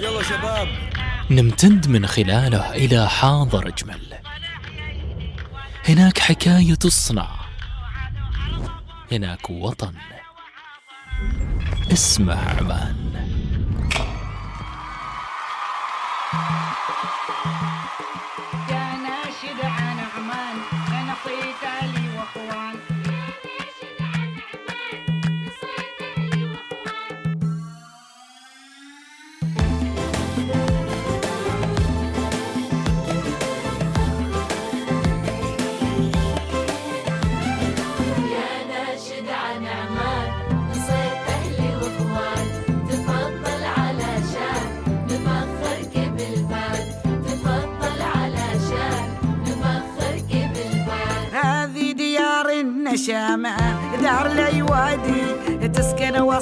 يلا شباب. نمتد من خلاله إلى حاضر أجمل. هناك حكاية تصنع. هناك وطن. اسمه عمان.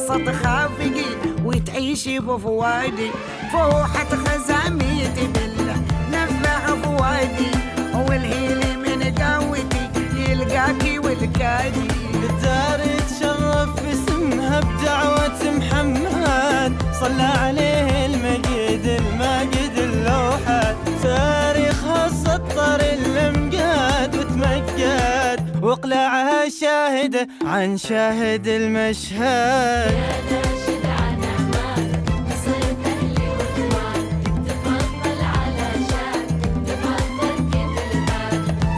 وسط خافقي وتعيش بفوادي فوحة خزاميتي بالله نفع فوادي والهيل من قوتي يلقاكي والكادي الدار تشرف اسمها بدعوة محمد. صلى عليه المجيد الماجد اللوحات. تاريخها سطر الممجاد وتمجد. واقلعها شاهدة عن شاهد المشهد.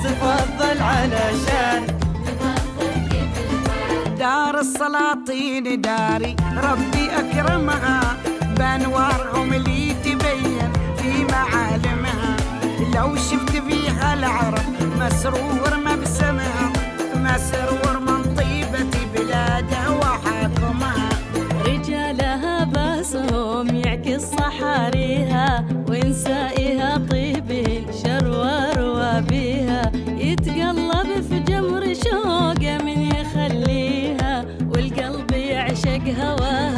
تفضل دار السلاطين داري ربي أكرمها. بأنوارهم اللي تبين في معالمها. لو شفت فيها العرب مسرور مبسمها. مسرور صحاريها ونسائها طيبين شروار وبيها يتقلب في جمر شوقه من يخليها والقلب يعشق هواها.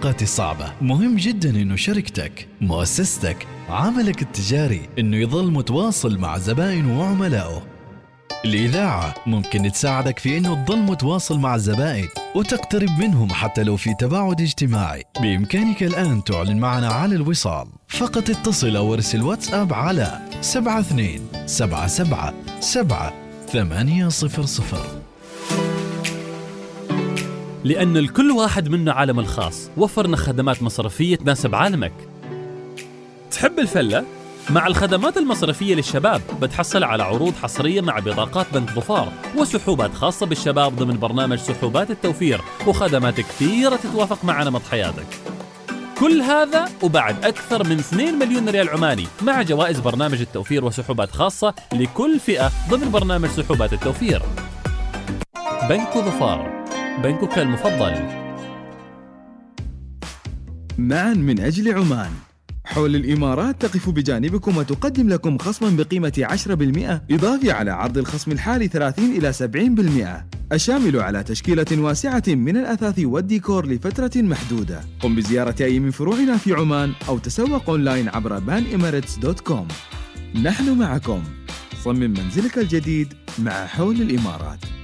الأوقات الصعبة. مهم جدا أنه شركتك مؤسستك عملك التجاري أنه يظل متواصل مع زبائنه وعملائه. الإذاعة ممكن تساعدك في أنه تظل متواصل مع الزبائن وتقترب منهم حتى لو في تباعد اجتماعي. بإمكانك الآن تعلن معنا على الوصال. فقط اتصل أو ارسل واتساب على 72 77 7 800 لأن لكل واحد منا عالم الخاص. وفرنا خدمات مصرفية تناسب عالمك. تحب الفلة؟ مع الخدمات المصرفية للشباب بتحصل على عروض حصرية مع بطاقات بنك ظفار وسحوبات خاصة بالشباب ضمن برنامج سحوبات التوفير وخدمات كثيرة تتوافق مع نمط حياتك. كل هذا وبعد أكثر من 2 مليون ريال عماني مع جوائز برنامج التوفير وسحوبات خاصة لكل فئة ضمن برنامج سحوبات التوفير. بنك ظفار. بنكك المفضل. معا من أجل عمان. حول الإمارات تقف بجانبكم وتقدم لكم خصما بقيمة 10% إضافي على عرض الخصم الحالي 30 إلى 70% الشامل على تشكيلة واسعة من الأثاث والديكور لفترة محدودة. قم بزيارة أي من فروعنا في عمان أو تسوق أونلاين عبر panemirates.com نحن معكم. صمم منزلك الجديد مع حول الإمارات.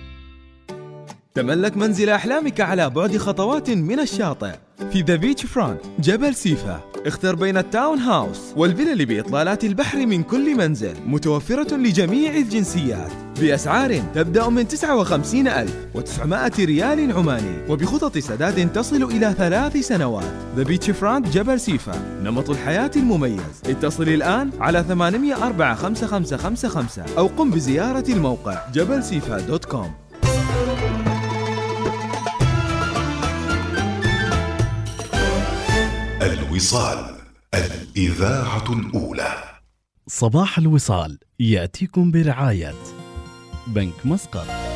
تملك منزل أحلامك على بعد خطوات من الشاطئ. في The Beachfront جبل سيفة. اختر بين ال town house والفلل بإطلالات البحر من كل منزل. متوفرة لجميع الجنسيات. بأسعار تبدأ من 59900 ريال عماني. وبخطط سداد تصل إلى ثلاث سنوات. The Beachfront جبل سيفة. نمط الحياة المميز. اتصل الآن على 804 5555 أو قم بزيارة الموقع jebelsifah dot com. الوصال الإذاعة الأولى. صباح الوصال يأتيكم برعاية بنك مسقط.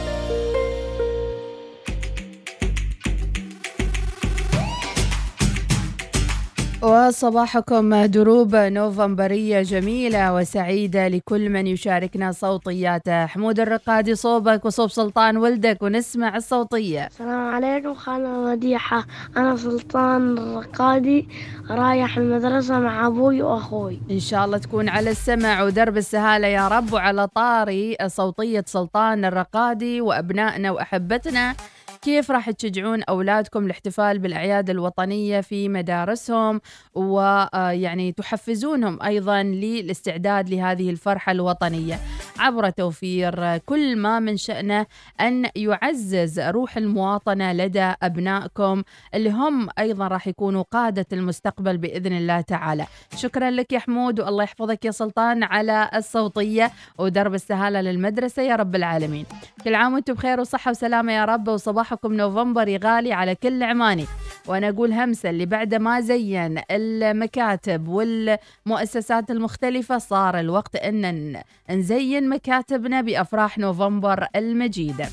وصباحكم دروب نوفمبرية جميلة وسعيدة لكل من يشاركنا صوتياته حمود الرقادي صوبك وصوب سلطان ولدك ونسمع الصوتية. السلام عليكم خالة وديحة. أنا سلطان الرقادي رايح المدرسة مع أبوي وأخوي. إن شاء الله تكون على السمع ودرب السهالة يا رب وعلى طاري صوتية سلطان الرقادي وأبنائنا وأحبتنا. كيف راح تشجعون أولادكم الاحتفال بالأعياد الوطنية في مدارسهم؟ ويعني تحفزونهم أيضا للاستعداد لهذه الفرحة الوطنية. عبر توفير كل ما من شأنه أن يعزز روح المواطنة لدى أبنائكم اللي هم أيضا راح يكونوا قادة المستقبل بإذن الله تعالى. شكرا لك يا حمود والله يحفظك يا سلطان على الصوتية ودرب السهالة للمدرسة يا رب العالمين. كل عام وأنتم بخير وصحة وسلامة يا رب وصباحكم نوفمبر غالي على كل عماني. وأنا أقول همسة اللي بعد ما زين المكاتب والمؤسسات المختلفة صار الوقت إن نزين مكاتبنا بأفراح نوفمبر المجيده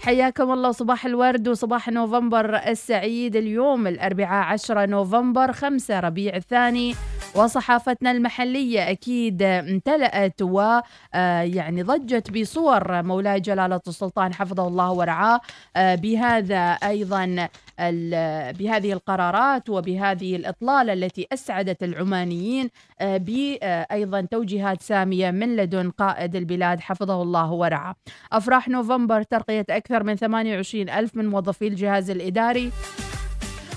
حياكم الله صباح الورد وصباح نوفمبر السعيد. اليوم الأربعاء 10 نوفمبر 5 ربيع الثاني. وصحافتنا المحلية أكيد امتلأت ويعني ضجت بصور مولاي جلالة السلطان حفظه الله ورعاه آه، بهذا أيضا بهذه القرارات وبهذه الإطلالة التي أسعدت العمانيين آه، بأيضا توجيهات سامية من لدن قائد البلاد حفظه الله ورعاه. أفراح نوفمبر ترقية أكثر من 28 ألف من موظفي الجهاز الإداري.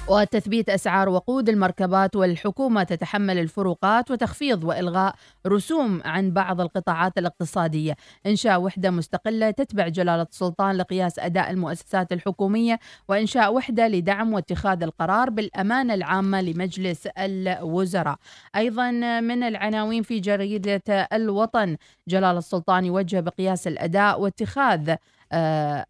وتثبيت أسعار وقود المركبات والحكومة تتحمل الفروقات وتخفيض وإلغاء رسوم عن بعض القطاعات الاقتصادية. إنشاء وحدة مستقلة تتبع جلالة السلطان لقياس أداء المؤسسات الحكومية وإنشاء وحدة لدعم واتخاذ القرار بالأمانة العامة لمجلس الوزراء. أيضا من العناوين في جريدة الوطن جلال السلطان يوجه بقياس الأداء واتخاذ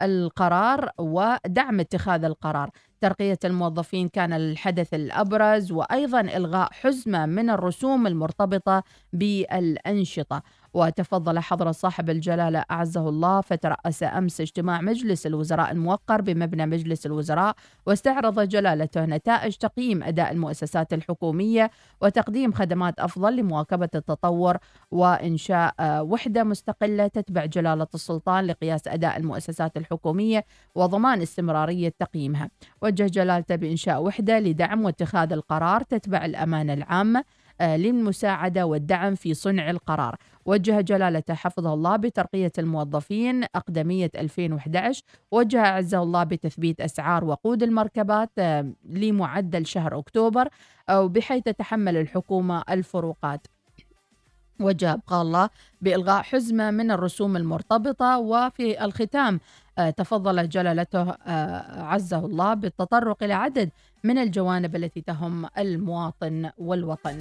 القرار ودعم اتخاذ القرار. ترقية الموظفين كان الحدث الأبرز وأيضا إلغاء حزمة من الرسوم المرتبطة بالأنشطة. وتفضل حضرة صاحب الجلالة أعزه الله فترأس أمس اجتماع مجلس الوزراء الموقر بمبنى مجلس الوزراء واستعرض جلالته نتائج تقييم أداء المؤسسات الحكومية وتقديم خدمات أفضل لمواكبة التطور وإنشاء آه، وحدة مستقلة تتبع جلالة السلطان لقياس أداء المؤسسات الحكومية وضمان استمرارية تقييمها. وجه جلالته بإنشاء وحدة لدعم واتخاذ القرار تتبع الأمانة العامة آه، للمساعدة والدعم في صنع القرار. وجه جلالته حفظه الله بترقية الموظفين أقدمية 2011 وجه أعزه الله بتثبيت أسعار وقود المركبات آه، لمعدل شهر أكتوبر بحيث تتحمل الحكومة الفروقات. وجه أبقى الله بإلغاء حزمة من الرسوم المرتبطة وفي الختام آه، تفضل جلالته آه، عزه الله بالتطرق إلى عدد من الجوانب التي تهم المواطن والوطن.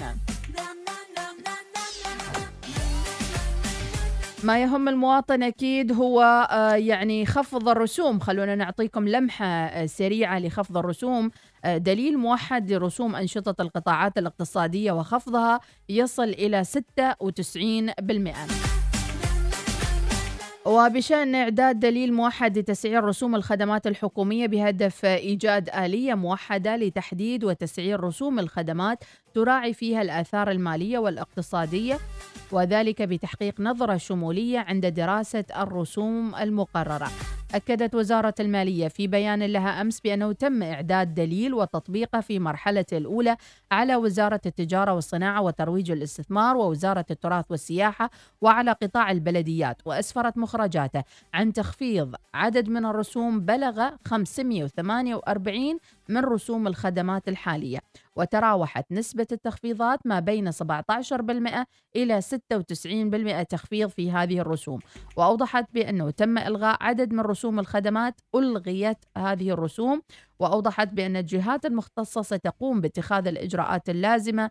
ما يهم المواطن أكيد هو آه، يعني خفض الرسوم. خلونا نعطيكم لمحة آه، سريعة لخفض الرسوم. آه، دليل موحد لرسوم أنشطة القطاعات الاقتصادية وخفضها يصل إلى 96% وبشأن إعداد دليل موحد لتسعير رسوم الخدمات الحكومية بهدف إيجاد آلية موحدة لتحديد وتسعير رسوم الخدمات تراعي فيها الآثار المالية والاقتصادية وذلك بتحقيق نظرة شمولية عند دراسة الرسوم المقررة. أكدت وزارة المالية في بيان لها أمس بأنه تم إعداد دليل وتطبيقه في مرحلته الأولى على وزارة التجارة والصناعة وترويج الاستثمار ووزارة التراث والسياحة وعلى قطاع البلديات وأسفرت مخرجاته عن تخفيض عدد من الرسوم بلغ 548 من رسوم الخدمات الحالية وتراوحت نسبة التخفيضات ما بين 17% إلى 96% تخفيض في هذه الرسوم. وأوضحت بأنه تم إلغاء عدد من رسوم الخدمات ألغيت هذه الرسوم وأوضحت بأن الجهات المختصة ستقوم باتخاذ الإجراءات اللازمة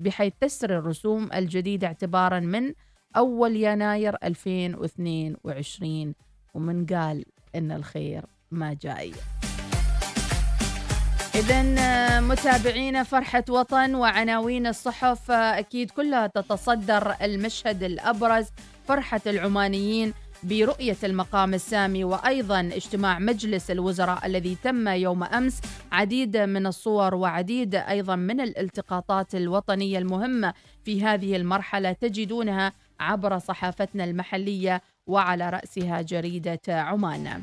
بحيث تسري الرسوم الجديدة اعتبارا من أول يناير 2022 ومن قال إن الخير. ما جاي. إذا متابعينا فرحة وطن وعناوين الصحف آه، أكيد كلها تتصدر المشهد الأبرز فرحة العمانيين برؤية المقام السامي وأيضا اجتماع مجلس الوزراء الذي تم يوم أمس عديد من الصور وعديد أيضا من الالتقاطات الوطنية المهمة في هذه المرحلة تجدونها عبر صحافتنا المحلية وعلى رأسها جريدة عمان.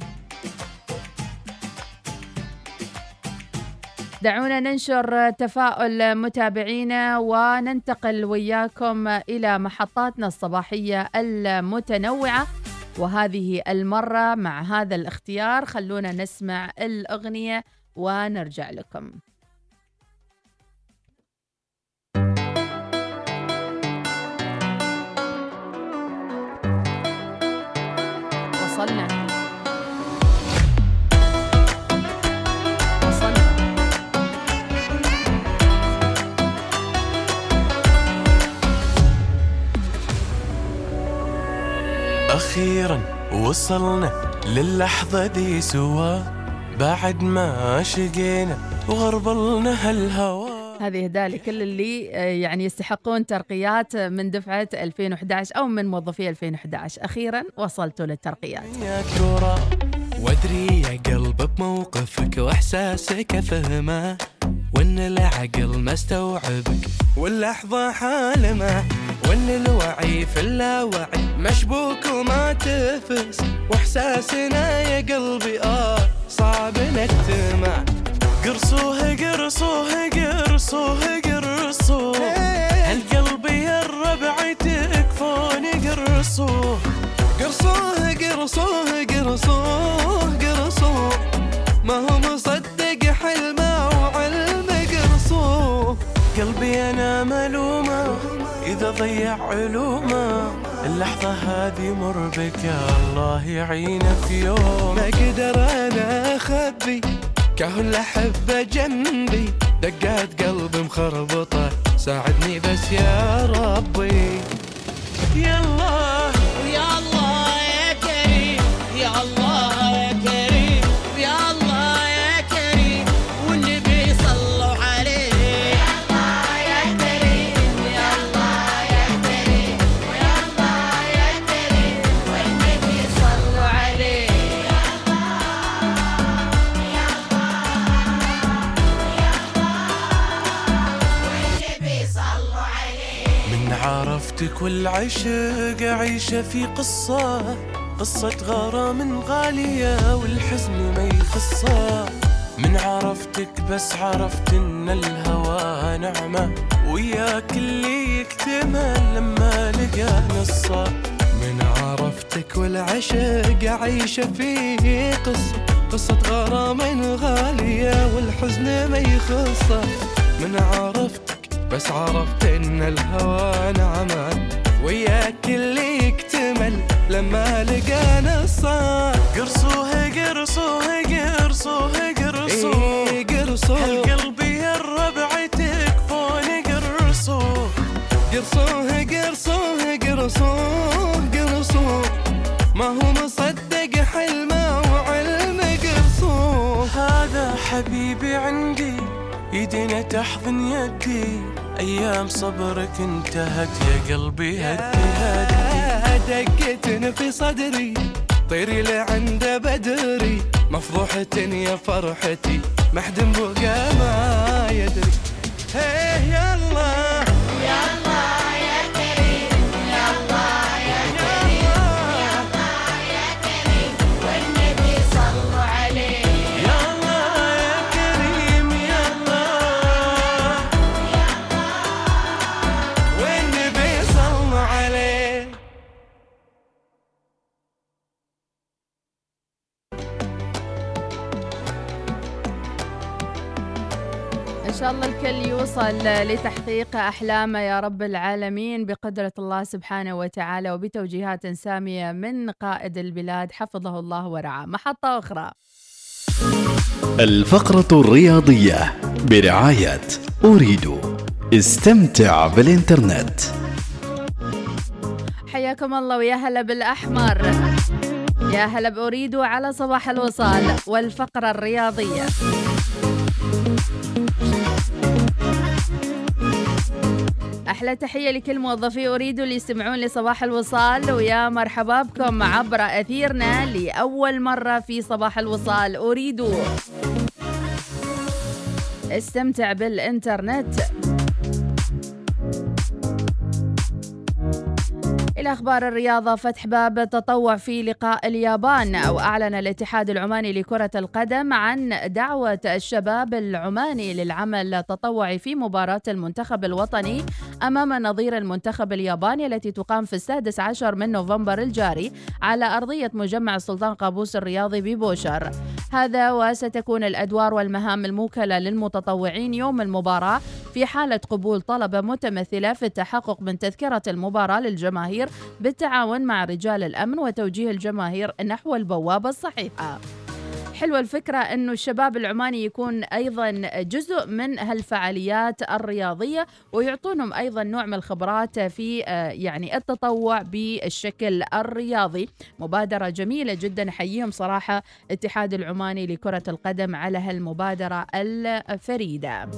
دعونا ننشر تفاؤل متابعينا وننتقل وياكم إلى محطاتنا الصباحية المتنوعة وهذه المرة مع هذا الاختيار خلونا نسمع الأغنية ونرجع لكم. أخيرا وصلنا للحظة دي سوا. بعد ما شقينا وغربلنا هالهوا هذه إهداء لكل اللي آه، يعني يستحقون ترقيات من دفعة 2011 أو من موظفي 2011 أخيرا وصلتوا للترقيات. وادري يا قلب بموقفك وإحساسك افهمه وإن العقل ما استوعبك واللحظة حالمة وإن الوعي في اللاوعي مشبوك وما تفس وإحساسنا يا قلبي آه صعب نكتمه قرصوه قرصوه قرصوه قرصوه هالقلب يا الربع تكفون قرصوه. قرصوه قرصوه قرصوه قرصوه. ما هو مصدق حلمه وعلم قرصوه. قلبي أنا ملومة إذا ضيع علومه. اللحظة هذه مر بك يا الله يعينه في يوم. ما قدر أنا أخبي كهل احبه جنبي. دقات قلب مخربطة ساعدني بس يا ربي. يلا. عرفتك والعشق عيشة في قصة قصة غرام غالية والحزن ما يخصه. من عرفتك بس عرفت إن الهوى نعمة وياك اللي يكتمل لما لقى نصة. من عرفتك والعشق عايشة في قصة قصة غرام غالية والحزن ما يخصه. من عرفتك بس عرفت إن الهوى نعمة وياك اللي يكتمل لما لقى نصه قرصوه قرصوه قرصوه قرصوه. إيه قرصوه. هالقلب يا الربع تكفون قرصوه. قرصوه قرصوه قرصوه قرصوه. ما هو مصدق حلمه وعلم قرصوه. هذا حبيبي عندي ايدينا تحضن يدي. أيام صبرك انتهت يا قلبي هدي هدي. دقة في صدري طيري لعند بدري. مفضوحة يا فرحتي محدم بقى ما يدري. هيه يلا إن شاء الله الكل يوصل لتحقيق أحلامه يا رب العالمين بقدرة الله سبحانه وتعالى وبتوجيهات سامية من قائد البلاد حفظه الله ورعاه. محطة أخرى. الفقرة الرياضية برعاية أريد استمتع بالإنترنت. حياكم الله ويا هلا بالأحمر. يا هلا بأريد على صباح الوصال والفقرة الرياضية. أحلى تحية لكل موظفي أريد اللي يستمعون لصباح الوصال. ويا مرحبا بكم عبر أثيرنا لأول مرة في صباح الوصال. أريد استمتع بالإنترنت. إلى أخبار الرياضة فتح باب التطوع في لقاء اليابان وأعلن الاتحاد العماني لكرة القدم عن دعوة الشباب العماني للعمل تطوعي في مباراة المنتخب الوطني أمام نظير المنتخب الياباني التي تقام في السادس عشر من نوفمبر الجاري على أرضية مجمع السلطان قابوس الرياضي ببوشر. هذا وستكون الأدوار والمهام الموكلة للمتطوعين يوم المباراة في حالة قبول طلبة متمثلة في التحقق من تذكرة المباراة للجماهير بالتعاون مع رجال الأمن وتوجيه الجماهير نحو البوابة الصحيحة. حلوة الفكرة أنه الشباب العماني يكون أيضا جزء من هالفعاليات الرياضية ويعطونهم أيضا نوع من الخبرات في آه، يعني التطوع بالشكل الرياضي. مبادرة جميلة جدا أحييهم صراحة اتحاد العماني لكرة القدم على هالمبادرة الفريدة.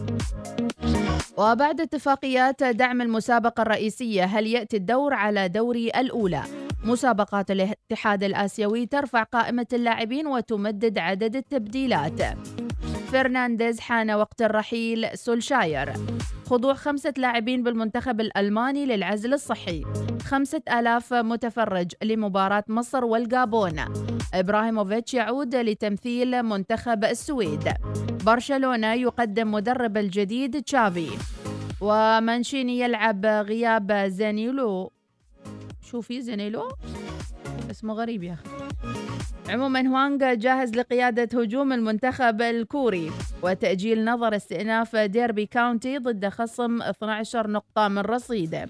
وبعد اتفاقيات دعم المسابقة الرئيسية هل يأتي الدور على دوري الأولى؟ مسابقات الاتحاد الآسيوي ترفع قائمة اللاعبين وتمدد عدد التبديلات. فرنانديز حان وقت الرحيل سولشاير. خضوع خمسة لاعبين بالمنتخب الألماني للعزل الصحي. خمسة آلاف متفرج لمباراة مصر والجابون. إبراهيموفيتش يعود لتمثيل منتخب السويد. برشلونة يقدم مدرب الجديد تشافي. ومانشيني يلعب غياب زانيلو شو في زانيلو اسمه غريب يا أخي. عموما هوانغ جاهز لقيادة هجوم المنتخب الكوري. وتأجيل نظر استئناف ديربي كاونتي ضد خصم 12 نقطة من رصيده.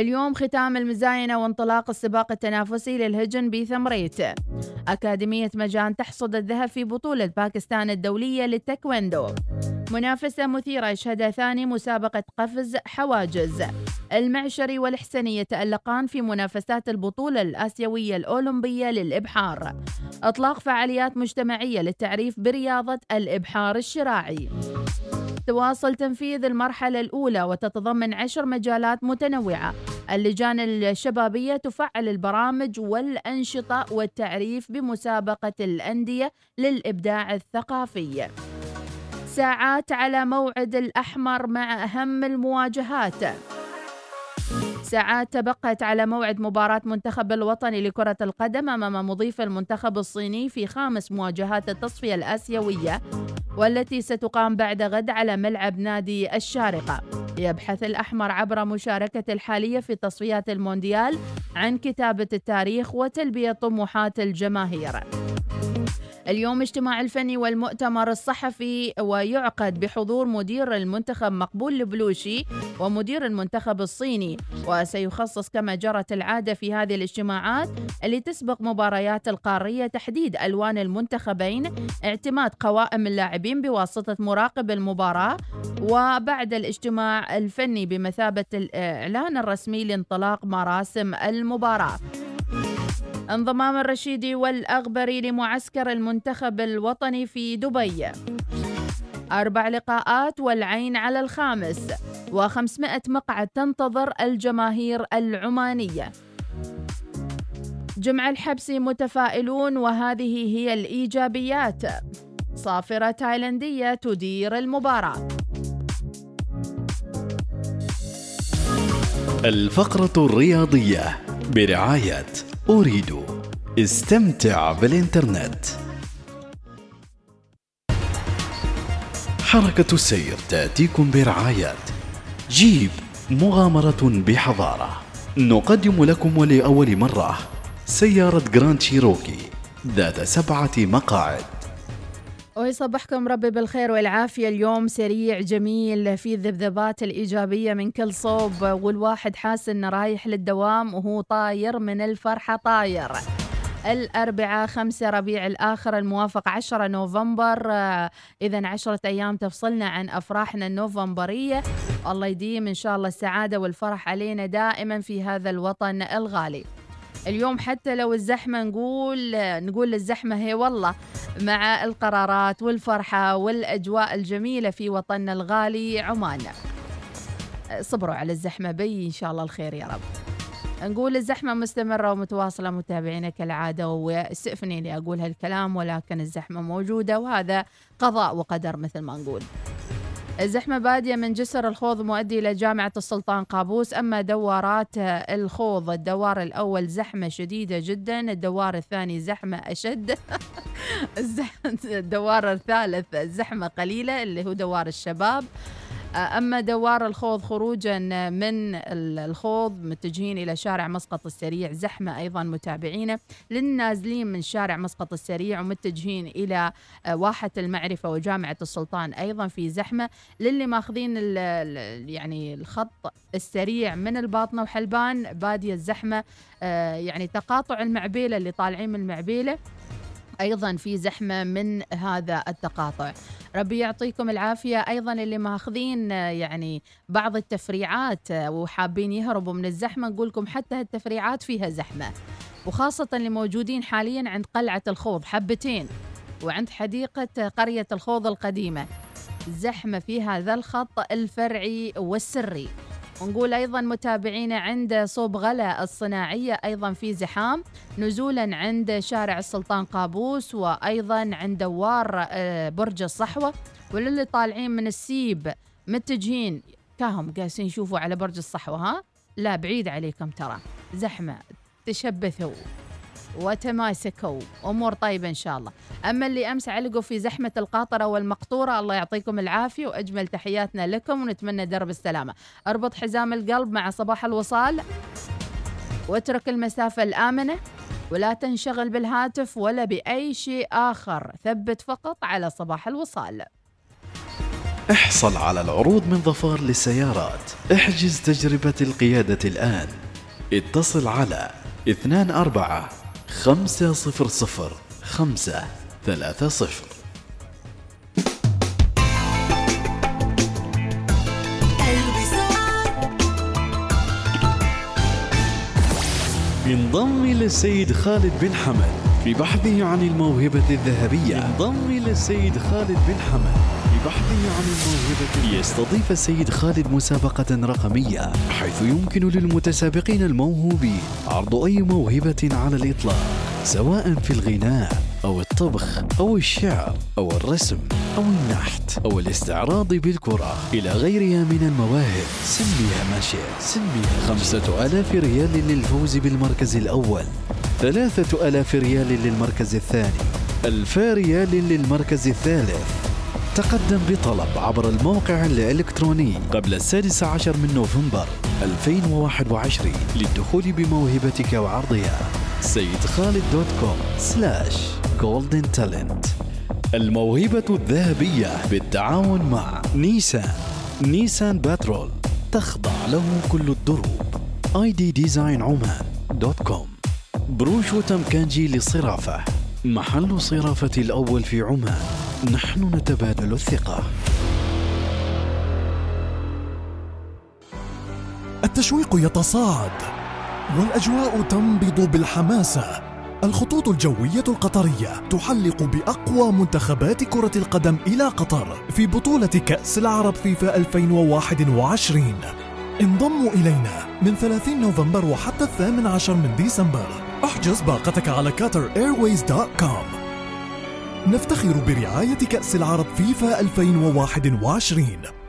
اليوم ختام المزاينة وانطلاق السباق التنافسي للهجن بثمريت. أكاديمية مجان تحصد الذهب في بطولة باكستان الدولية للتايكوندو. منافسة مثيرة يشهدها ثاني مسابقة قفز حواجز. المعشري والحسني يتألقان في منافسات البطولة الآسيوية الأولمبية للإبحار. إطلاق فعاليات مجتمعية للتعريف برياضة الإبحار الشراعي. تواصل تنفيذ المرحلة الأولى وتتضمن عشر مجالات متنوعة. اللجان الشبابية تفعل البرامج والأنشطة والتعريف بمسابقة الأندية للإبداع الثقافي. ساعات على موعد الأحمر مع أهم المواجهات. ساعات تبقت على موعد مباراة منتخب الوطني لكرة القدم أمام مضيف المنتخب الصيني في خامس مواجهات التصفية الآسيوية والتي ستقام بعد غد على ملعب نادي الشارقة. يبحث الأحمر عبر مشاركة الحالية في تصفيات المونديال عن كتابة التاريخ وتلبية طموحات الجماهير. اليوم اجتماع الفني والمؤتمر الصحفي ويعقد بحضور مدير المنتخب مقبول البلوشي ومدير المنتخب الصيني. وسيخصص كما جرت العادة في هذه الاجتماعات اللي تسبق مباريات القارية تحديد ألوان المنتخبين اعتماد قوائم اللاعبين بواسطة مراقب المباراة وبعد الاجتماع الفني بمثابة الإعلان الرسمي لانطلاق مراسم المباراة. انضمام الرشيدي والأغبري لمعسكر المنتخب الوطني في دبي. أربع لقاءات والعين على الخامس و500 مقعد تنتظر الجماهير العمانية. جمع الحبسي متفائلون وهذه هي الإيجابيات. صافرة تايلندية تدير المباراة. الفقرة الرياضية برعاية أريد. استمتع بالإنترنت. حركة السير تأتيكم برعاية جيب مغامرة بحضارة. نقدم لكم ولأول مرة سيارة Grand Cherokee ذات سبعة مقاعد. ويصبحكم ربي بالخير والعافية. اليوم سريع جميل في الذبذبات الإيجابية من كل صوب والواحد حاس إنه رايح للدوام وهو طاير من الفرحة طاير. الأربعاء خمسة ربيع الآخر الموافق 10 نوفمبر. إذا عشرة أيام تفصلنا عن أفراحنا النوفمبرية. الله يديم إن شاء الله السعادة والفرح علينا دائما في هذا الوطن الغالي. اليوم حتى لو الزحمة نقول نقول الزحمة هي والله مع القرارات والفرحة والأجواء الجميلة في وطننا الغالي عمان صبروا على الزحمة بي إن شاء الله الخير يا رب نقول الزحمة مستمرة ومتواصلة متابعينا كالعادة اني أقول هالكلام ولكن الزحمة موجودة وهذا قضاء وقدر مثل ما نقول. الزحمة بادية من جسر الخوض مؤدي إلى جامعة السلطان قابوس أما دوارات الخوض الدوار الأول زحمة شديدة جدا الدوار الثاني زحمة أشد. الدوار الثالث زحمة قليلة اللي هو دوار الشباب. أما دوار الخوض خروجا من ال- الخوض متجهين إلى شارع مسقط السريع زحمة أيضا متابعينا للنازلين من شارع مسقط السريع ومتجهين إلى آه، واحة المعرفة وجامعة السلطان أيضا في زحمة للي ماخذين يعني الخط السريع من الباطنة وحلبان بادية الزحمة آه، يعني تقاطع المعبيلة اللي طالعين من المعبيلة. أيضا في زحمة من هذا التقاطع. ربي يعطيكم العافية. أيضا اللي ماخذين يعني بعض التفريعات وحابين يهربوا من الزحمة نقول لكم حتى هالتفريعات فيها زحمة. وخاصة اللي موجودين حاليا عند قلعة الخوض حبتين وعند حديقة قرية الخوض القديمة. زحمة في هذا الخط الفرعي والسري. ونقول أيضا متابعينا عند صوب غلا الصناعية أيضا في زحام نزولا عند شارع السلطان قابوس وأيضا عند دوار آه، برج الصحوة. وللي طالعين من السيب متجهين. كاهم قاسين يشوفوا على برج الصحوة ها؟ لا بعيد عليكم ترى. زحمة تشبثوا. وتماسكوا. أمور طيبة إن شاء الله. أما اللي أمس علقوا في زحمة القاطرة والمقطورة الله يعطيكم العافية وأجمل تحياتنا لكم ونتمنى درب السلامة. أربط حزام القلب مع صباح الوصال. واترك المسافة الآمنة ولا تنشغل بالهاتف ولا بأي شيء آخر. ثبت فقط على صباح الوصال. احصل على العروض من ظفار للسيارات. احجز تجربة القيادة الآن. اتصل على 24 500 5 30 انضم إلى السيد خالد بن حمد في بحثه عن الموهبة الذهبية. انضم إلى السيد خالد بن حمد. بحثه عن الموهبة. يستضيف السيد خالد مسابقة رقمية حيث يمكن للمتسابقين الموهوبين عرض أي موهبة على الإطلاق سواء في الغناء أو الطبخ أو الشعر أو الرسم أو النحت أو الاستعراض بالكرة إلى غيرها من المواهب. سميها ما شئت. سميها خمسة ألاف ريال للفوز بالمركز الأول ثلاثة ألاف ريال للمركز الثاني ألفا ريال للمركز الثالث تقدم بطلب عبر الموقع الإلكتروني قبل السادس عشر من نوفمبر 2021 للدخول بموهبتك وعرضها. سيد خالد dot com slash golden talent الموهبة الذهبية بالتعاون مع نيسان. نيسان Patrol تخضع له كل الدروب. ID Design Oman dot com بروشوتم كانجي للصرافة محل صرافة الأول في عمان. نحن نتبادل الثقة. التشويق يتصاعد والأجواء تنبض بالحماسة. الخطوط الجوية القطرية تحلق بأقوى منتخبات كرة القدم إلى قطر في بطولة كأس العرب فيفا 2021 انضموا إلينا من 30 نوفمبر وحتى الثامن عشر من ديسمبر. احجز باقتك على قطر dot com. نفتخر برعاية كأس العرب فيفا 2021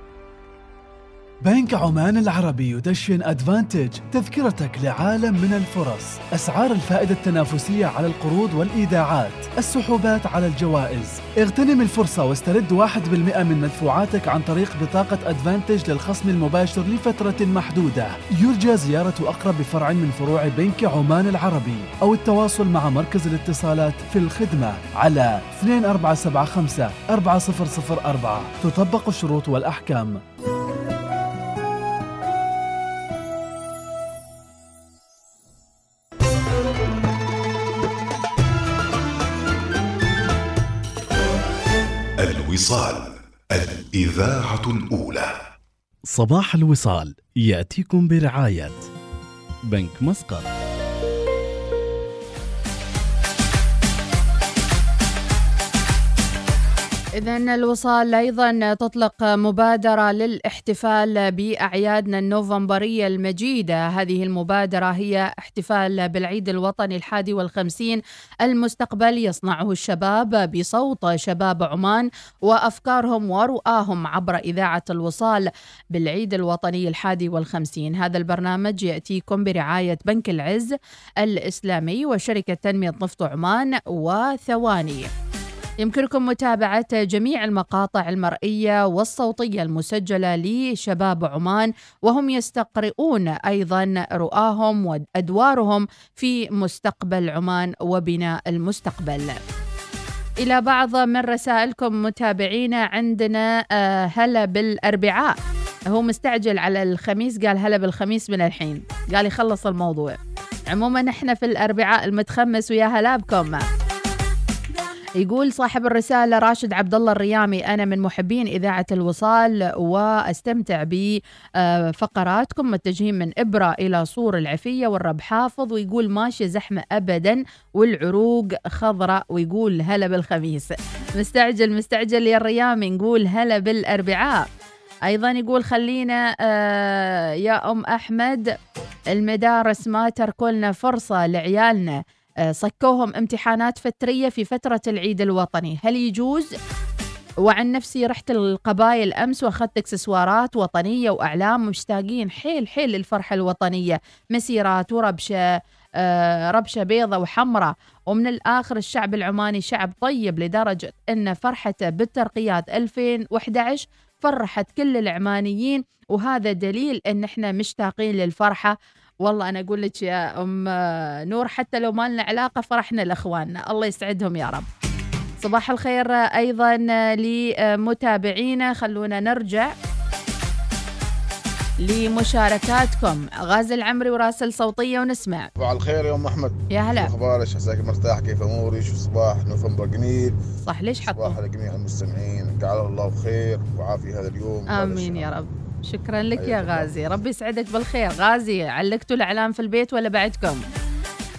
بنك عمان العربي يدشن أدفانتج تذكرتك لعالم من الفرص. أسعار الفائدة التنافسية على القروض والإيداعات. السحوبات على الجوائز. اغتنم الفرصة واسترد 1% من مدفوعاتك عن طريق بطاقة أدفانتج للخصم المباشر لفترة محدودة. يرجى زيارة أقرب فرع من فروع بنك عمان العربي أو التواصل مع مركز الاتصالات في الخدمة على 2475 4004 تطبق الشروط والأحكام. الوصال الإذاعة الأولى. صباح الوصال يأتيكم برعاية بنك مسقط. إذا الوصال أيضا تطلق مبادرة للاحتفال بأعيادنا النوفمبرية المجيدة. هذه المبادرة هي احتفال بالعيد الوطني الحادي والخمسين المستقبل. يصنعه الشباب بصوت شباب عمان وأفكارهم ورؤاهم عبر إذاعة الوصال بالعيد الوطني الحادي والخمسين. هذا البرنامج يأتيكم برعاية بنك العز الإسلامي وشركة تنمية نفط عمان وثواني. يمكنكم متابعة جميع المقاطع المرئية والصوتية المسجلة لشباب عمان وهم يستقرؤون أيضا رؤاهم وأدوارهم في مستقبل عمان وبناء المستقبل. إلى بعض من رسائلكم متابعينا عندنا آه، هلا بالأربعاء. هو مستعجل على الخميس قال هلا بالخميس من الحين. قال يخلص الموضوع. عموما إحنا في الأربعاء المتخمس ويا هلا بكم. يقول صاحب الرسالة راشد عبد الله الريامي أنا من محبين إذاعة الوصال وأستمتع بفقراتكم متجهين من إبرة إلى صور العفية والرب حافظ ويقول ماشي زحمة أبدا والعروق خضراء ويقول هلا بالخميس. مستعجل مستعجل يا الريامي نقول هلا بالأربعاء. أيضا يقول خلينا آه يا أم أحمد المدارس ما تركوا لنا فرصة لعيالنا. صكوهم امتحانات فترية في فترة العيد الوطني. هل يجوز؟ وعن نفسي رحت القبايل أمس وأخذت إكسسوارات وطنية وأعلام مشتاقين حيل حيل للفرحة الوطنية. مسيرات وربشة آه، ربشة بيضة وحمراء ومن الآخر الشعب العماني شعب طيب لدرجة أن فرحته بالترقيات 2011 فرحت كل العمانيين. وهذا دليل أن إحنا مشتاقين للفرحة. والله أنا أقول لك يا أم نور حتى لو ما لنا علاقة فرحنا لإخواننا. الله يسعدهم يا رب. صباح الخير أيضا لمتابعينا. خلونا نرجع لمشاركاتكم. غازي العمري وراسل صوتية ونسمع. صباح الخير يا أم أحمد. يا هلا. أخبارك؟ عساك مرتاح؟ كيف امورك شو صباح نوفمبر جميل صح ليش حطوا صباح لجميع المستمعين. جعله الله بخير وعافية هذا اليوم. وهذا آمين يا رب. شكرا لك يا. غازي. ربي يسعدك بالخير. غازي علقتوا الإعلام في البيت ولا بعدكم؟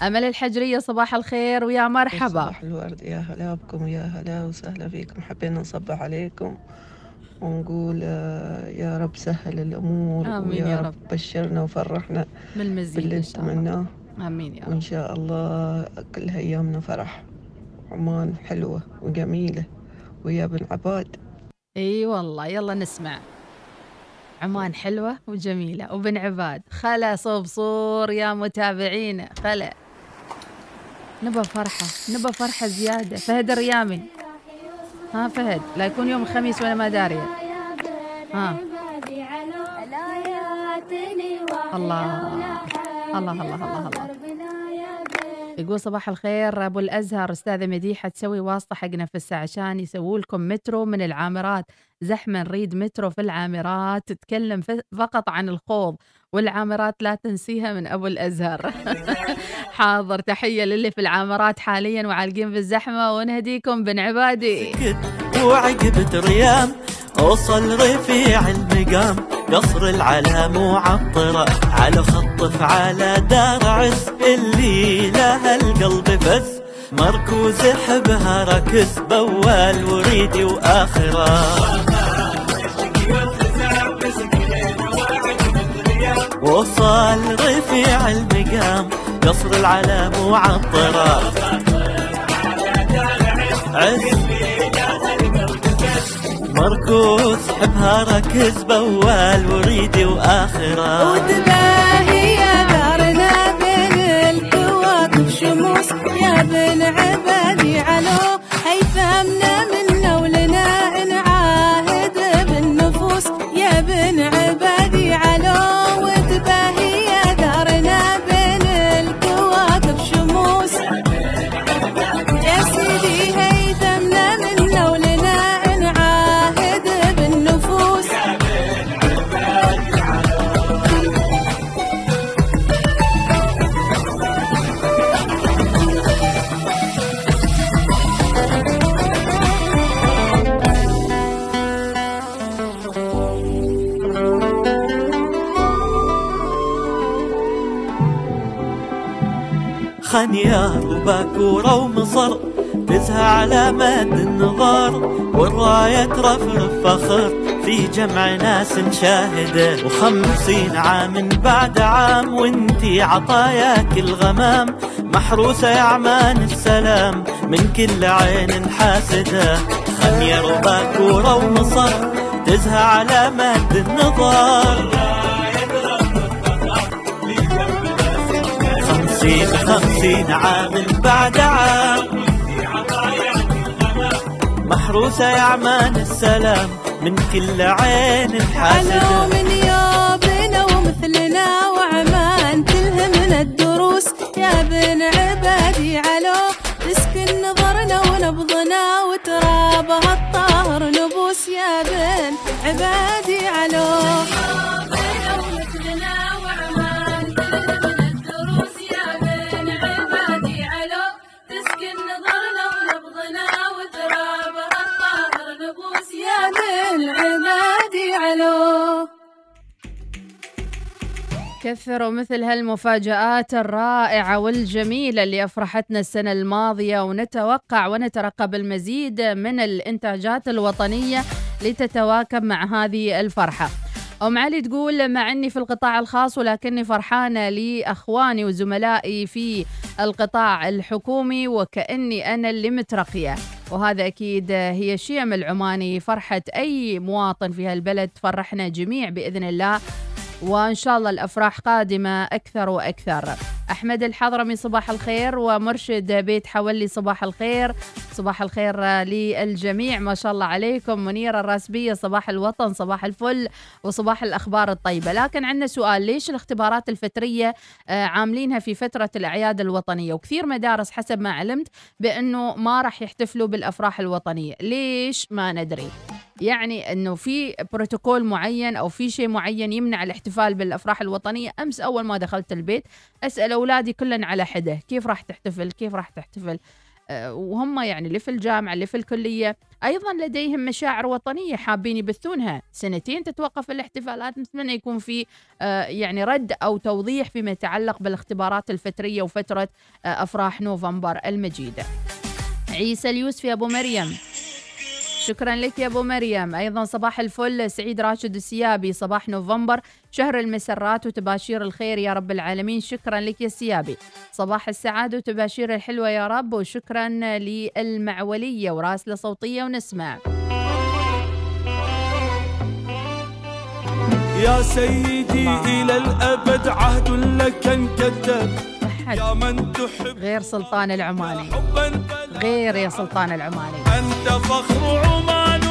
أمل الحجرية صباح الخير ويا مرحبا. صباح الورد. يا هلا بكم يا هلا وسهلا فيكم. حبينا نصبح عليكم ونقول آه، يا رب سهل الأمور آمين ويا يا رب. بشرنا وفرحنا بالمزيد باللي إن شاء الله. نتمناه. آمين يا رب. شاء الله كلها أيامنا فرح عمان حلوة وجميلة ويا بن عباد. إي والله يلا نسمع. عمان حلوة وجميلة. وبن عباد خلا صوب صور يا متابعينا خلا. نبى فرحة نبى فرحة زيادة. فهد الريامي. ها فهد لا يكون يوم الخميس وأنا ما دارية ها. الله. الله الله الله الله. يقول صباح الخير أبو الأزهر. أستاذة مديحة تسوي واسطة حق نفسها عشان يسووا لكم مترو من العامرات. زحمة نريد مترو في العامرات تتكلم فقط عن الخوض والعامرات لا تنسيها من أبو الأزهر. حاضر تحية للي في العامرات حاليا وعالقين بالزحمه ونهديكم بن عبادي. وعقبة ريام وصل رفيع المقام. قصر العلا معطرة على خط على دار عز اللي لها القلب فز. مركوز حبها ركز بوال وريدي وآخرة. وصل رفيع المقام قصر العلا معطرة عز مركوز حبها ركز بوال وريدي وآخره. وتباهي يا دارنا بين الكواكب شموس يا بن عبادي علو خنيار وباكورة ومصر تزهى على مد النظر والراية ترفرف فخر في جمع ناس نشاهده وخمسين عام بعد عام وانتي عطاياك الغمام. محروسة يا عمان السلام من كل عين حاسدة. خمير وباكورة ومصر تزهى على مد النظر خمسين خمسين عام بعد عام. محروسة يا عمان السلام من كل عين حاسدة من يابنا ومثلنا وعمان تلهمنا الدروس. يا بن عبادي علو تسكن نظرنا ونبضنا وترابها الطاهر نبوس. يا بن عبادي علو. كثروا مثل هالمفاجآت الرائعة والجميلة اللي أفرحتنا السنة الماضية ونتوقع ونترقب المزيد من الإنتاجات الوطنية لتتواكب مع هذه الفرحة. أم علي تقول مع أني في القطاع الخاص ولكني فرحانة لأخواني وزملائي في القطاع الحكومي وكأني أنا اللي مترقية. وهذا أكيد هي شيم العماني فرحة أي مواطن في هالبلد تفرحنا جميع بإذن الله. وإن شاء الله الأفراح قادمة أكثر وأكثر. أحمد الحضرمي صباح الخير ومرشد بيت حولي صباح الخير. صباح الخير للجميع. ما شاء الله عليكم. منيرة الراسبية صباح الوطن صباح الفل وصباح الأخبار الطيبة. لكن عندنا سؤال ليش الاختبارات الفترية آه، عاملينها في فترة الأعياد الوطنية؟ وكثير مدارس حسب ما علمت بأنه ما راح يحتفلوا بالأفراح الوطنية. ليش؟ ما ندري. يعني إنه في بروتوكول معين أو في شيء معين يمنع الاحتفال بالأفراح الوطنية. أمس أول ما دخلت البيت أسأل أولادي كلن على حدة. كيف راح تحتفل؟ كيف راح تحتفل؟ أه وهم يعني اللي في الجامعة اللي في الكلية. أيضا لديهم مشاعر وطنية حابين يبثونها. سنتين تتوقف الاحتفالات نتمنى يكون في أه يعني رد أو توضيح فيما يتعلق بالاختبارات الفتريه وفترة أه أفراح نوفمبر المجيدة. عيسى اليوسفي أبو مريم. شكرا لك يا أبو مريم. أيضا صباح الفل. سعيد راشد السيابي صباح نوفمبر. شهر المسرات وتباشير الخير يا رب العالمين. شكرا لك يا السيابي صباح السعادة وتباشير الحلوة يا رب وشكرا للمعولية وراسلة صوتية ونسمع. يا سيدي إلى الأبد عهد لك انكتب تحب غير سلطان العماني. غير يا سلطان العماني. أنت فخر عماننا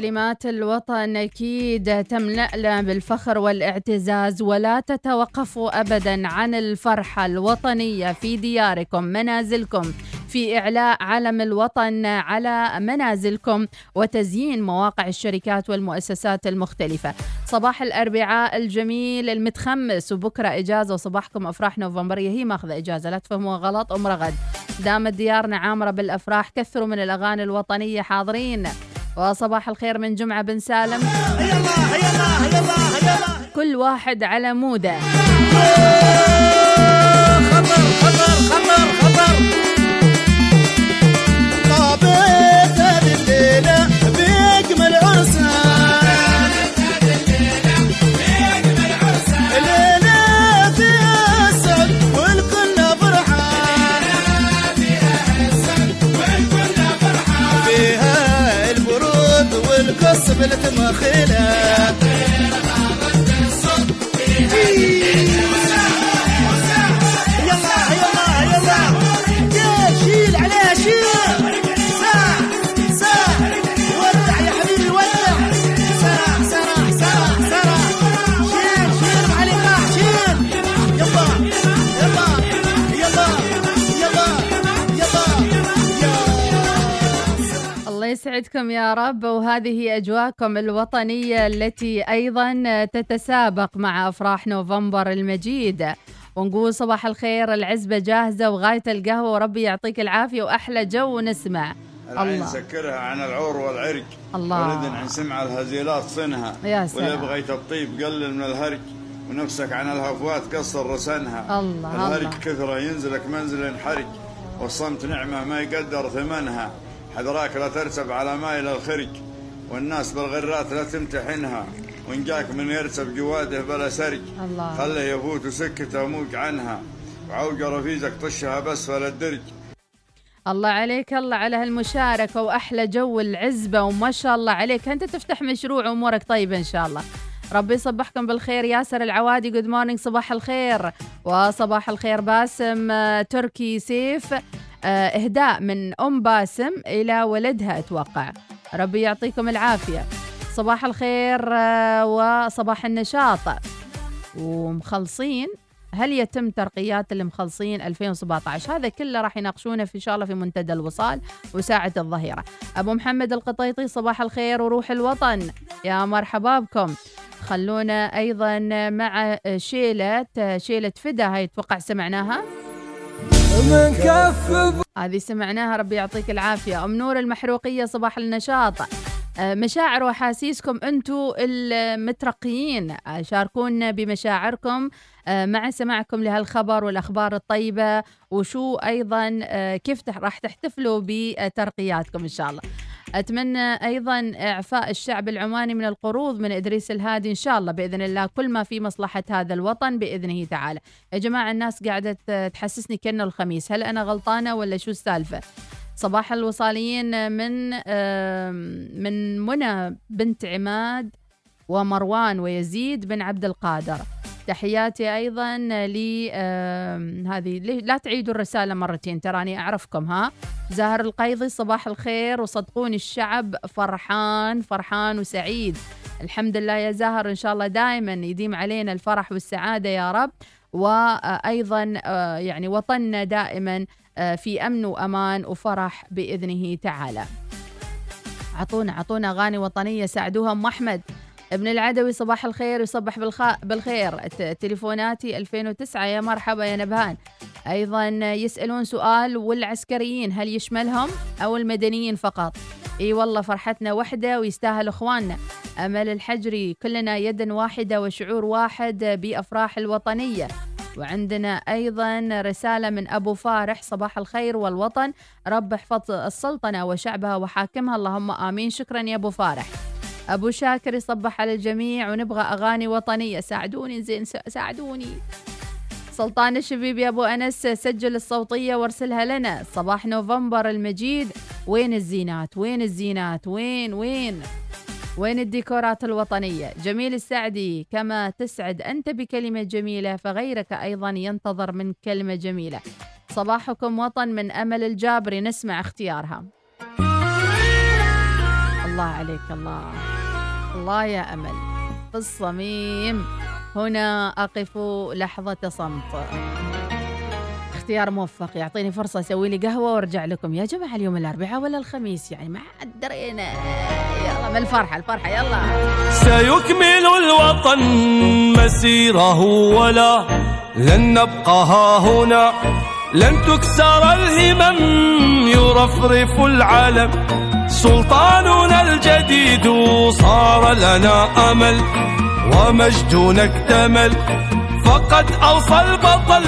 كلمات الوطن أكيد تملأنا بالفخر والاعتزاز ولا تتوقفوا أبدا عن الفرحة الوطنية في دياركم منازلكم. في إعلاء علم الوطن على منازلكم وتزيين مواقع الشركات والمؤسسات المختلفة. صباح الأربعاء الجميل المتخمس وبكرة إجازة وصباحكم أفراح نوفمبرية هي ماخذة إجازة لا تفهموها غلط أم رغد دامت ديارنا عامرة بالأفراح كثروا من الأغاني الوطنية حاضرين. وصباح الخير من جمعة بن سالم. كل واحد على موده. والقصب التمخيلة يسعدكم يا رب وهذه هي أجواءكم الوطنية التي أيضا تتسابق مع أفراح نوفمبر المجيد. ونقول صباح الخير العزبة جاهزة وغاية القهوة وربي يعطيك العافية وأحلى جو نسمع العين الله. سكرها عن العور والعرق الله. والإذن عن سمع الهزيلات صنها. يا سلام. واللي بغيت الطيب قلل من الهرج ونفسك عن الهفوات قصر رسنها. الله، الهرج الله. كثرة ينزلك منزل ينحرج والصمت نعمة ما يقدر ثمنها. حذراك لا ترسب على مايل الخرج والناس بالغرات لا تمتحنها. وإن جاك من يرسب جواده بلا سرج الله. خله يفوت وسكته موج عنها. وعوج رفيزك طشها بس فلا الدرج الله عليك الله على هالمشاركة وأحلى جو العزبة وما شاء الله عليك. أنت تفتح مشروع وأمورك طيبة إن شاء الله. ربي يصبحكم بالخير. ياسر العوادي جود مورنينج صباح الخير. وصباح الخير باسم آه، تركي سيف. إهداء من أم باسم إلى ولدها أتوقع. ربي يعطيكم العافية. صباح الخير آه، وصباح النشاط. ومخلصين. هل يتم ترقيات المخلصين 2017 هذا كله راح يناقشونه في إن شاء الله في منتدى الوصال وساعة الظهيرة. أبو محمد القطيطي صباح الخير وروح الوطن. يا مرحبا بكم. خلونا أيضا مع شيلة شيلة فدا هاي أتوقع سمعناها. من كف هذه سمعناها ربي يعطيك العافية. أم نور المحروقية صباح النشاط. آه، مشاعر وأحاسيسكم أنتم المترقيين. آه، شاركونا بمشاعركم. آه، مع سماعكم لهالخبر والأخبار الطيبة وشو أيضا آه، كيف راح تحتفلوا بترقياتكم إن شاء الله. أتمنى أيضا إعفاء الشعب العماني من القروض من إدريس الهادي إن شاء الله بإذن الله كل ما في مصلحة هذا الوطن بإذنه تعالى. يا جماعة الناس قاعدة تحسسني كأنه الخميس. هل أنا غلطانة ولا شو السالفة؟ صباح الوصاليين من من منى بنت عماد ومروان ويزيد بن عبد القادر. تحياتي أيضا ل هذه لا تعيدوا الرسالة مرتين تراني أعرفكم ها؟ زاهر القيضي صباح الخير وصدقوني الشعب فرحان فرحان وسعيد. الحمد لله يا زاهر إن شاء الله دائما يديم علينا الفرح والسعادة يا رب. وأيضا آه، يعني وطننا دائما آه، في أمن وأمان وفرح بإذنه تعالى. عطونا عطونا أغاني وطنية ساعدوها أم أحمد. ابن العدوي صباح الخير يصبح بالخ... بالخير. تليفوناتي 2009 يا مرحبا يا نبهان. أيضا يسألون سؤال والعسكريين هل يشملهم أو المدنيين فقط؟ إي والله فرحتنا وحدة ويستاهل إخواننا. أمل الحجري كلنا يد واحدة وشعور واحد بأفراح الوطنية. وعندنا أيضا رسالة من أبو فارح صباح الخير والوطن. رب احفظ السلطنة وشعبها وحاكمها. اللهم آمين. شكرا يا أبو فارح. أبو شاكر يصبح على الجميع ونبغى أغاني وطنية. ساعدوني زين سا- ساعدوني. سلطان الشبيب يا أبو أنس سجل الصوتية وارسلها لنا. صباح نوفمبر المجيد. وين الزينات؟ وين الزينات؟ وين وين؟ وين الديكورات الوطنية؟ جميل السعدي كما تسعد أنت بكلمة جميلة فغيرك أيضا ينتظر من كلمة جميلة. صباحكم وطن من أمل الجابري نسمع اختيارها. الله عليك الله. الله يا أمل. في الصميم هنا أقف لحظة صمت. اختيار موفق. يعطيني فرصة أسوي لي قهوة وأرجع لكم. يا جماعة اليوم الأربعاء ولا الخميس؟ يعني ما حد درينا. يلا من الفرحة؟ الفرحة يلا. سيكمل الوطن. مسيره ولا لن نبقى ها هنا. لن تكسر الهمم. يرفرف العلم سلطاننا الجديد صار لنا أمل ومجدنا اكتمل. فقد أوصى البطل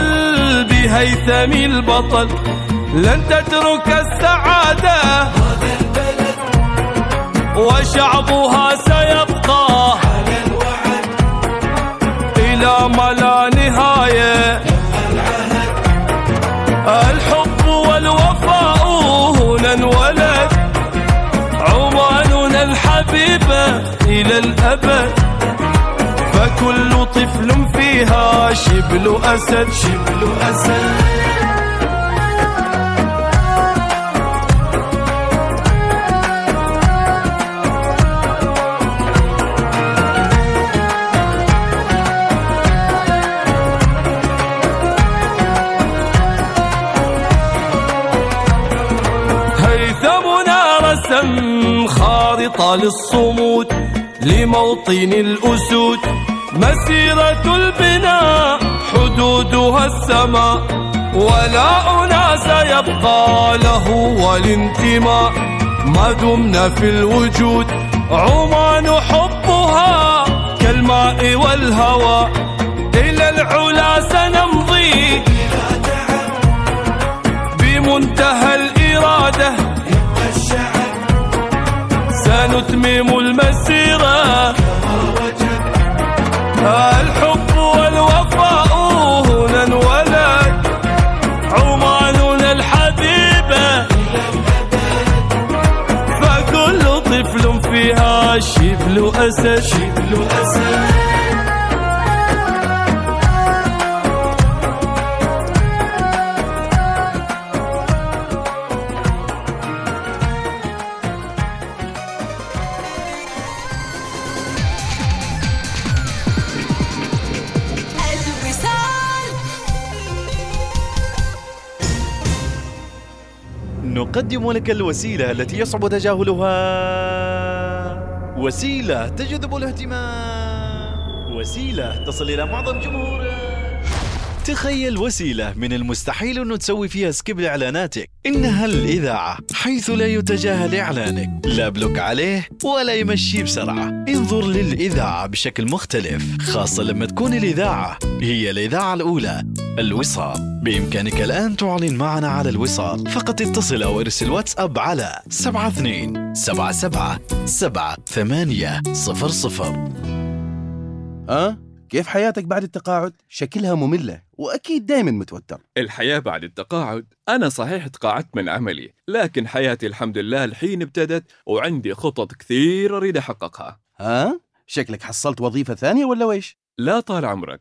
بهيثم البطل. لن تترك السعادة وشعبها سيبقى. إلى ما الأبد فكل طفل فيها شبل أسد شبل أسد. رسم أبطال الصمود لموطن الأسود مسيرة البناء حدودها السماء ولا أناس يبقى له والانتماء. ما دمنا في الوجود عمان حبها كالماء والهوى. إلى العلا سنمضي بمنتهى الإرادة. سنتمم الوصال نقدم لك الوسيلة التي يصعب تجاهلها. وسيلة تجذب الاهتمام وسيلة تصل إلى معظم جمهورك تخيل وسيلة من المستحيل أنه تسوي فيها skip لإعلاناتك إنها الإذاعة حيث لا يتجاهل إعلانك. لا block عليه ولا يمشي بسرعة. انظر للإذاعة بشكل مختلف خاصة لما تكون الإذاعة هي الإذاعة الأولى. الوصال. بإمكانك الآن تعلن معنا على الوصال. فقط اتصل أو ارسل واتساب على 72 77 7 8 00 ها؟ كيف حياتك بعد التقاعد؟ شكلها مملة وأكيد دايما متوتر الحياة بعد التقاعد أنا صحيح تقاعدت من عملي لكن حياتي الحمد لله الحين ابتدت وعندي خطط كثير أريد أحققها ها؟ شكلك حصلت وظيفة ثانية ولا ويش؟ لا طال عمرك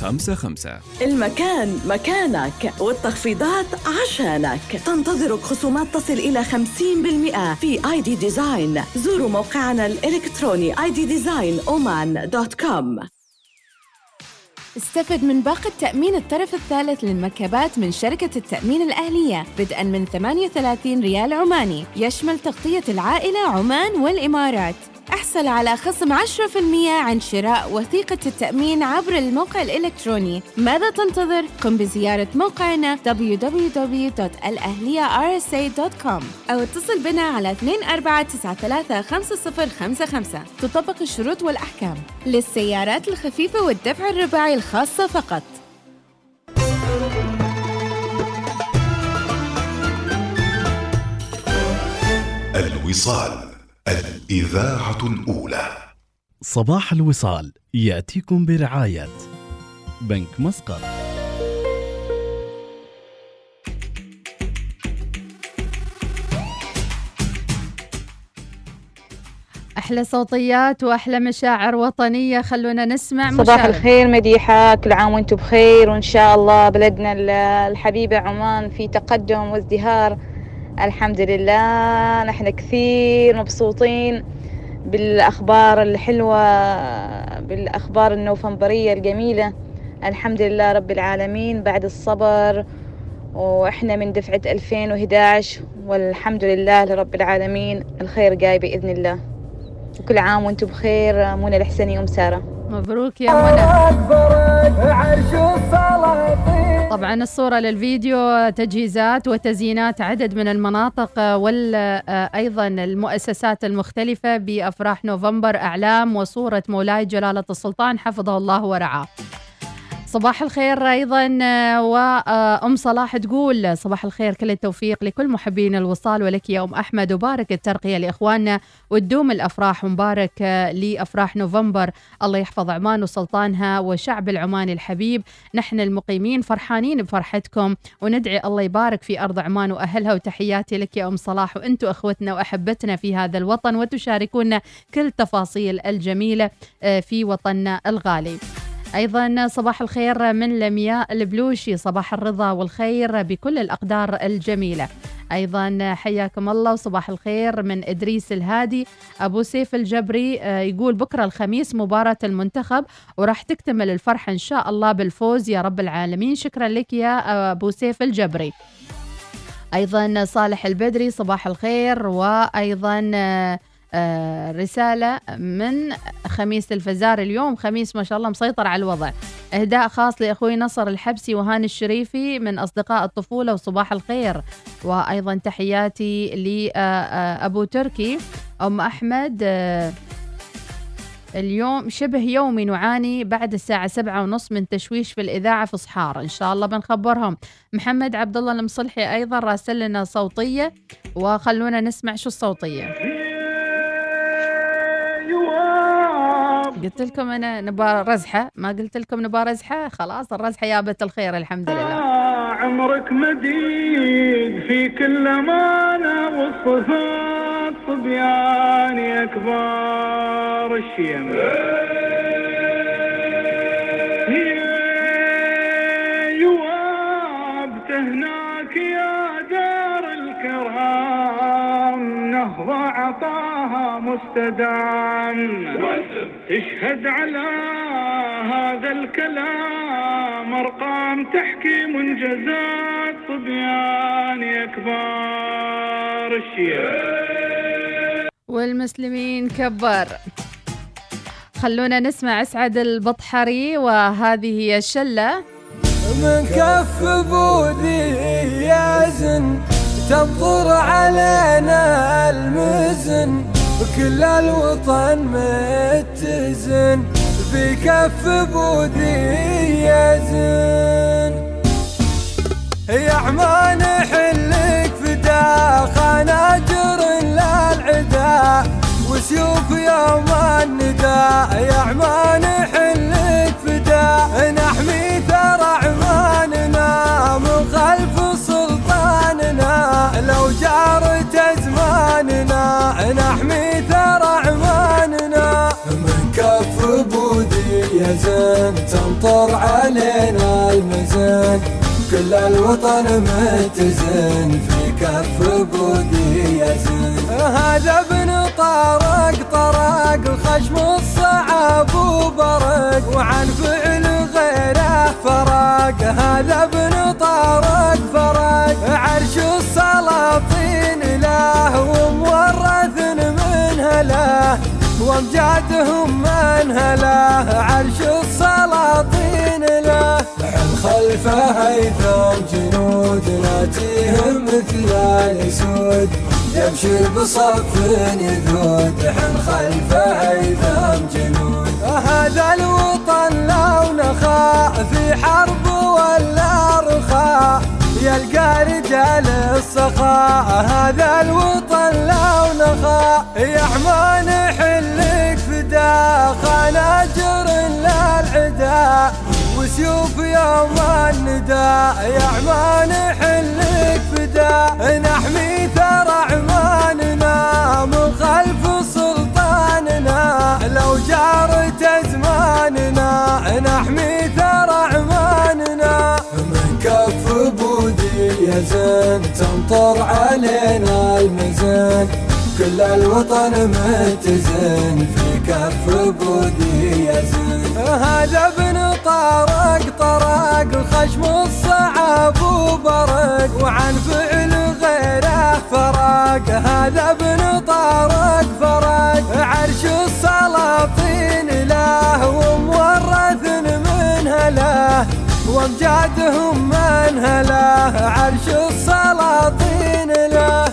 55 المكان مكانك والتخفيضات عشانك. تنتظرك خصومات تصل إلى 50% في اي دي ديزاين زوروا موقعنا الإلكتروني iddesignoman.com استفد من باقة تأمين الطرف الثالث للمركبات من شركة التأمين الأهلية بدءا من 38 ريال عماني. يشمل تغطية العائلة عمان والإمارات. أحصل على خصم 10% عند شراء وثيقة التأمين عبر الموقع الإلكتروني. ماذا تنتظر؟ قم بزيارة موقعنا www.الأهلية.rsa.com أو اتصل بنا على 24935055 تطبق الشروط والأحكام للسيارات الخفيفة والدفع الرباعي الخاصة فقط. الوصال. الإذاعة الأولى. صباح الوصال يأتيكم برعاية بنك مسقط. أحلى صوتيات وأحلى مشاعر وطنية خلونا نسمع صباح مشاركة. الخير مديحة كل عام وأنتم بخير وإن شاء الله بلدنا ال- الحبيبة عمان في تقدم وازدهار. الحمد لله نحن كثير مبسوطين بالأخبار الحلوة بالأخبار النوفمبرية الجميلة. الحمد لله رب العالمين بعد الصبر وإحنا من دفعة 2011 والحمد لله لرب العالمين الخير جاي بإذن الله. وكل عام وأنتم بخير منى الحسني أم سارة. مبروك يا منى. طبعا الصورة للفيديو تجهيزات وتزيينات عدد من المناطق وأيضا المؤسسات المختلفة بأفراح نوفمبر أعلام وصورة مولاي جلالة السلطان حفظه الله ورعاه. صباح الخير أيضا آه، وأم صلاح تقول صباح الخير كل التوفيق لكل محبين الوصال ولك يا أم أحمد وبارك الترقية لاخواننا وتدوم الأفراح ومبارك لأفراح نوفمبر. الله يحفظ عمان وسلطانها وشعب العماني الحبيب. نحن المقيمين فرحانين بفرحتكم وندعي الله يبارك في أرض عمان وأهلها وتحياتي لك يا أم صلاح وأنتم إخوتنا وأحبتنا في هذا الوطن وتشاركونا كل التفاصيل الجميلة آه، في وطننا الغالي. أيضا صباح الخير من لمياء البلوشي صباح الرضا والخير بكل الأقدار الجميلة. أيضا حياكم الله وصباح الخير من إدريس الهادي. أبو سيف الجبري آه، يقول بكرة الخميس مباراة المنتخب وراح تكتمل الفرحه إن شاء الله بالفوز. يا رب العالمين. شكرا لك يا أبو سيف الجبري. أيضا صالح البدري صباح الخير. وأيضا آه، آه، رسالة من خميس الفزار اليوم. خميس ما شاء الله مسيطر على الوضع. إهداء خاص لأخوي نصر الحبسي وهاني الشريفي من أصدقاء الطفولة وصباح الخير. وأيضا تحياتي لأبو تركي. أم أحمد آه، اليوم شبه يومي نعاني بعد الساعة سبعة ونص من تشويش في الإذاعة في صحار. إن شاء الله بنخبرهم. محمد عبد الله المصلحي أيضا راسل لنا صوتية. وخلونا نسمع شو الصوتية. قلت لكم أنا نبغى رزحة؟ ما قلت لكم نبغى رزحة؟ خلاص الرزحة جابت الخير الحمد لله. عمرك مديد في كل أمانة والصفات صبيان يا كبار الشيم هناك يا دار الكرام نهضة عطاها مستدام. تشهد على هذا الكلام أرقام تحكي منجزات صبيان يا كبار الشيم والمسلمين كبر خلونا نسمع أسعد البطحري وهذه هي الشلة. من كف بودي يزن تنظر علينا المزن. وكل الوطن متزن في كف يزن. يا عمان حلك فدا خناجر للعدا وسيوف يوم النداء يا عمان حلك فدا. نحمي ثرى عماننا من خلف سلطاننا. لو جارت ازماننا نحمي ثرى عماننا من كف بودي يزن تمطر علينا المزن كل الوطن متزن في كف بودي يزن هذا وامجادهم من هله عرش السلاطين له. خلفه هيثم جنود ناتيهم مثل الاسود يبشر بصف يذود حن خلفه هيثم جنود. هذا الوطن لو نخاء في حرب ولا رخاء. يلقى رجال السخاء هذا الوطن لو نخاء يا عمان حلك فدا خناجر للعدا وسيوف يوم النداء يا عمان حلك فدا. نحمي ثرى عماننا من خلف سلطاننا. لو جارت أزماننا نحمي ثرى عماننا. من كف بودي يزن تمطر علينا المزن كل الوطن متزن في كف بودي يزن هذا ابن طارق طرق خشم الصعب وبرق. وعن فعل غيره فرق. هذا ابن طارق فرق. عرش السلاطين وامجادهم من هله عرش السلاطين له.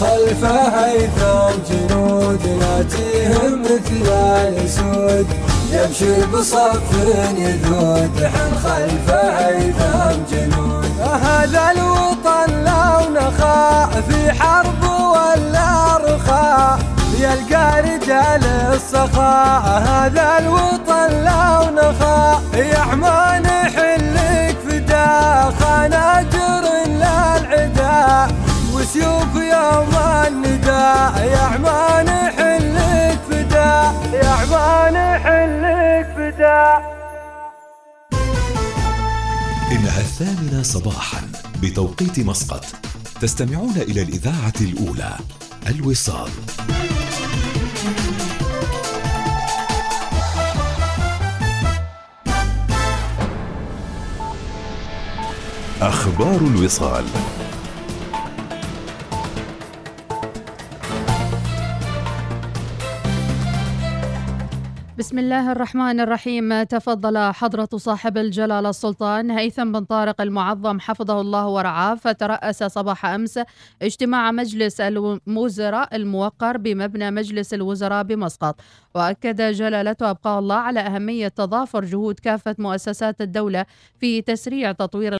خلفه هيثم جنود ناتيهم مثل الاسود يمشي بصف يذود. حن خلفه هيثم جنود. هذا الوطن لو نخاء في حرب ولا رخاء يلقى رجال السخاء هذا الوطن لو نخاء يا عمان حلك فدا خناجر للعدا وسيوف يوم النداء. يا عمان حلك فدا يا عمان حلك فدا. إنها الثامنة صباحا بتوقيت مسقط. تستمعون إلى الإذاعة الأولى الوصال. أخبار الوصال. بسم الله الرحمن الرحيم. تفضل حضرة صاحب الجلالة السلطان هيثم بن طارق المعظم حفظه الله ورعاه فترأس صباح أمس اجتماع مجلس الوزراء الموقر بمبنى مجلس الوزراء بمسقط. وأكد جلالته أبقى الله على أهمية تضافر جهود كافة مؤسسات الدولة في تسريع تطوير